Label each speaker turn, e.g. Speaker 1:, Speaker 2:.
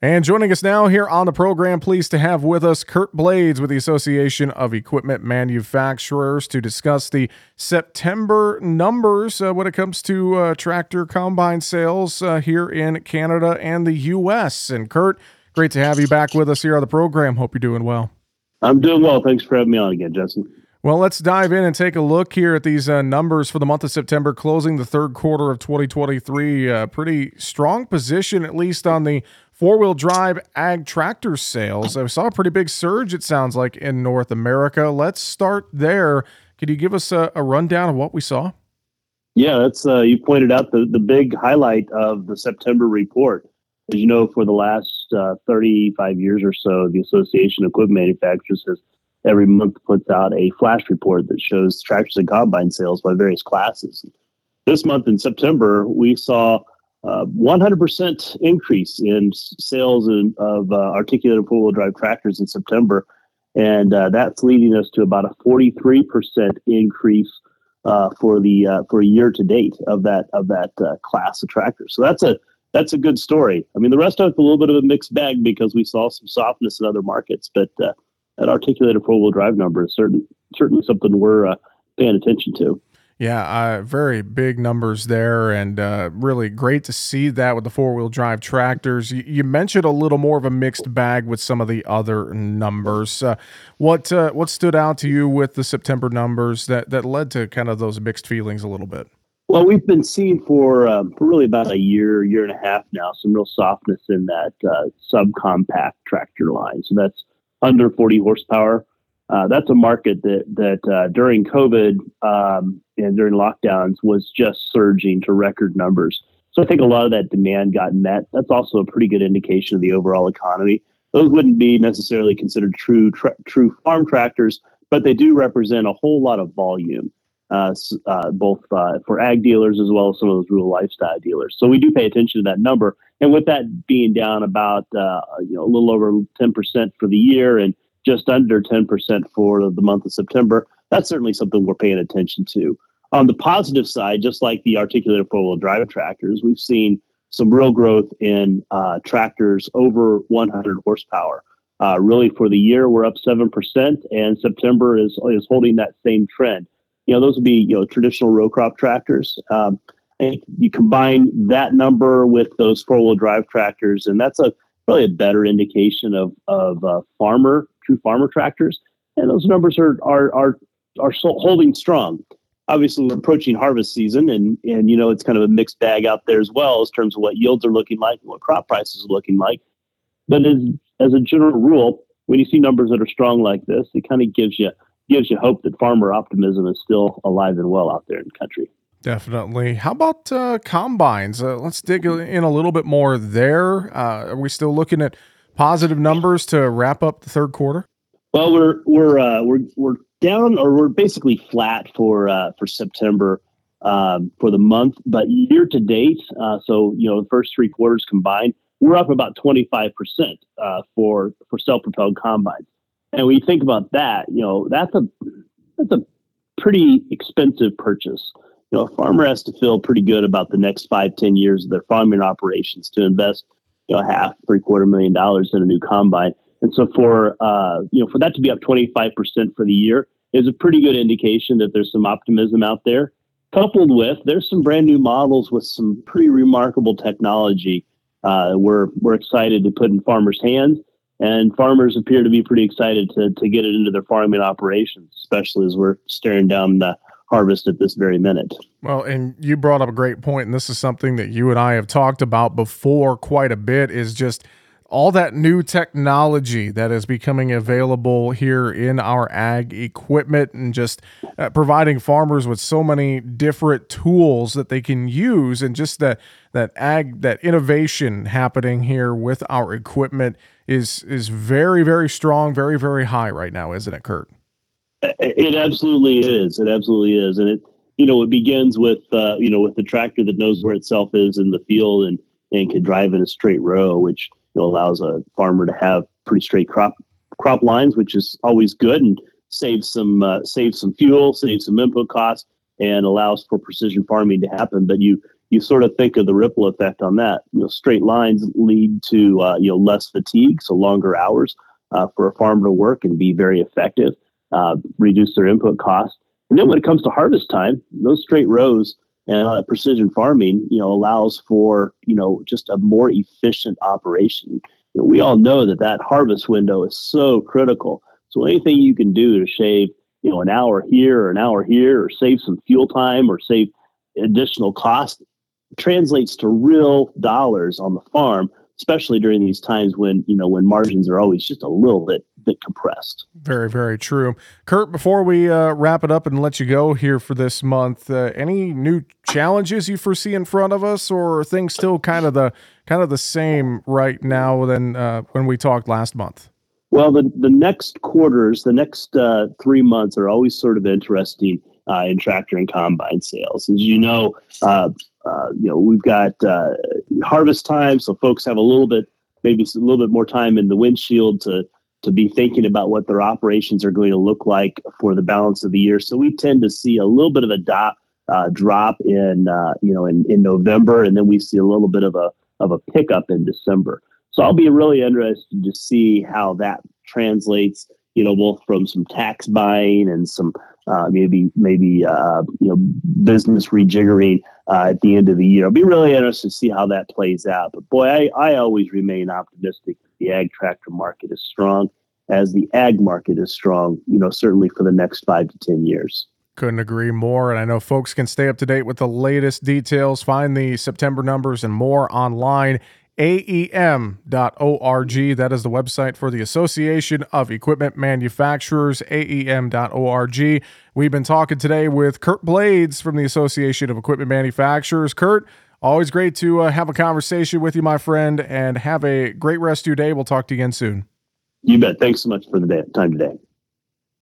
Speaker 1: And joining us now here on the program, pleased to have with us Curt Blades with the Association of Equipment Manufacturers to discuss the September numbers uh, when it comes to uh, tractor combine sales uh, here in Canada and the U.S. And Curt, great to have you back with us here on the program. Hope you're doing well.
Speaker 2: I'm doing well. Thanks for having me on again, Justin.
Speaker 1: Well, let's dive in and take a look here at these uh, numbers for the month of September, closing the third quarter of 2023. Uh, pretty strong position, at least on the four wheel drive ag tractor sales. I saw a pretty big surge, it sounds like, in North America. Let's start there. Could you give us a, a rundown of what we saw?
Speaker 2: Yeah, that's uh, you pointed out the, the big highlight of the September report. As you know, for the last uh, 35 years or so, the Association of Equipment Manufacturers has every month puts out a flash report that shows tractors and combine sales by various classes. This month in September, we saw 100% uh, increase in sales in, of uh, articulated four wheel drive tractors in September. And uh, that's leading us to about a 43% increase uh, for the uh, for year to date of that of that uh, class of tractors. So that's a that's a good story. I mean, the rest of it's a little bit of a mixed bag because we saw some softness in other markets, but that articulated four wheel drive number is certain, certainly something we're paying attention to.
Speaker 1: Yeah, uh, very big numbers there, and uh, really great to see that with the four wheel drive tractors. You, you, mentioned a little more of a mixed bag with some of the other numbers. Uh, what uh, what stood out to you with the September numbers that that led to kind of those mixed feelings a little bit?
Speaker 2: Well, we've been seeing for, um, for really about a year, year and a half now, some real softness in that uh, subcompact tractor line. So that's under 40 horsepower uh, that's a market that that uh, during COVID um, and during lockdowns was just surging to record numbers. So I think a lot of that demand got met. That's also a pretty good indication of the overall economy. Those wouldn't be necessarily considered true tra- true farm tractors, but they do represent a whole lot of volume, uh, uh both uh, for ag dealers as well as some of those rural lifestyle dealers. So we do pay attention to that number. And with that being down about you know a little over ten percent for the year and just under 10% for the month of September. That's certainly something we're paying attention to. On the positive side, just like the articulated four wheel drive tractors, we've seen some real growth in uh, tractors over 100 horsepower. Uh, really, for the year, we're up 7%, and September is, is holding that same trend. You know, those would be, you know, traditional row crop tractors. Um, and you combine that number with those four wheel drive tractors, and that's a really a better indication of, of uh, farmer true farmer tractors, and those numbers are are are are holding strong. Obviously, we're approaching harvest season, and and you know it's kind of a mixed bag out there as well as terms of what yields are looking like and what crop prices are looking like. But as as a general rule, when you see numbers that are strong like this, it kind of gives you gives you hope that farmer optimism is still alive and well out there in the country.
Speaker 1: Definitely. How about uh, combines? Uh, let's dig in a little bit more there. Uh, are we still looking at positive numbers to wrap up the third quarter?
Speaker 2: Well, we're we're uh, we're we're down or we're basically flat for uh, for September um, for the month, but year to date, uh, so you know the first three quarters combined, we're up about twenty five percent uh, for for self propelled combines. And when you think about that, you know that's a that's a pretty expensive purchase. You know, a farmer has to feel pretty good about the next five ten years of their farming operations to invest you know half three quarter million dollars in a new combine. And so for uh, you know for that to be up 25% for the year is a pretty good indication that there's some optimism out there. Coupled with there's some brand new models with some pretty remarkable technology uh, we're we're excited to put in farmers hands. And farmers appear to be pretty excited to, to get it into their farming operations especially as we're staring down the harvest at this very minute.
Speaker 1: Well, and you brought up a great point, and this is something that you and I have talked about before quite a bit is just all that new technology that is becoming available here in our ag equipment and just uh, providing farmers with so many different tools that they can use and just that that ag that innovation happening here with our equipment is is very very strong very very high right now isn't it Curt
Speaker 2: it absolutely is. It absolutely is, and it you know it begins with uh, you know with the tractor that knows where itself is in the field and and can drive in a straight row, which you know, allows a farmer to have pretty straight crop crop lines, which is always good and saves some uh, saves some fuel, saves some input costs, and allows for precision farming to happen. But you you sort of think of the ripple effect on that. You know, straight lines lead to uh, you know less fatigue, so longer hours uh, for a farmer to work and be very effective, uh, reduce their input costs. And then when it comes to harvest time, those straight rows and uh, precision farming, you know, allows for you know just a more efficient operation. You know, we all know that that harvest window is so critical. So anything you can do to shave, you know, an hour here or an hour here, or save some fuel time, or save additional cost translates to real dollars on the farm, especially during these times when you know when margins are always just a little bit bit compressed.
Speaker 1: Very, very true. Curt, before we uh, wrap it up and let you go here for this month, uh, any new challenges you foresee in front of us, or things still kind of the kind of the same right now than uh, when we talked last month?
Speaker 2: Well, the the next quarters, the next uh, three months are always sort of interesting uh, in tractor and combine sales. As you know, uh, uh, you know we've got uh, harvest time, so folks have a little bit, maybe a little bit more time in the windshield to to be thinking about what their operations are going to look like for the balance of the year. So we tend to see a little bit of a dot, uh, drop in uh, you know in, in November, and then we see a little bit of a of a pickup in December. So I'll be really interested to see how that translates you know, both from some tax buying and some uh, maybe maybe uh, you know business rejiggering uh, at the end of the year. I'll be really interested to see how that plays out. But boy, I, I always remain optimistic that the ag tractor market is strong, as the ag market is strong. You know, certainly for the next five to ten years.
Speaker 1: Couldn't agree more. And I know folks can stay up to date with the latest details, find the September numbers and more online aem.org. That is the website for the Association of Equipment Manufacturers, aem.org. We've been talking today with Curt Blades from the Association of Equipment Manufacturers. Curt, always great to uh, have a conversation with you, my friend, and have a great rest of your day. We'll talk to you again soon.
Speaker 2: You bet. Thanks so much for the day, time today.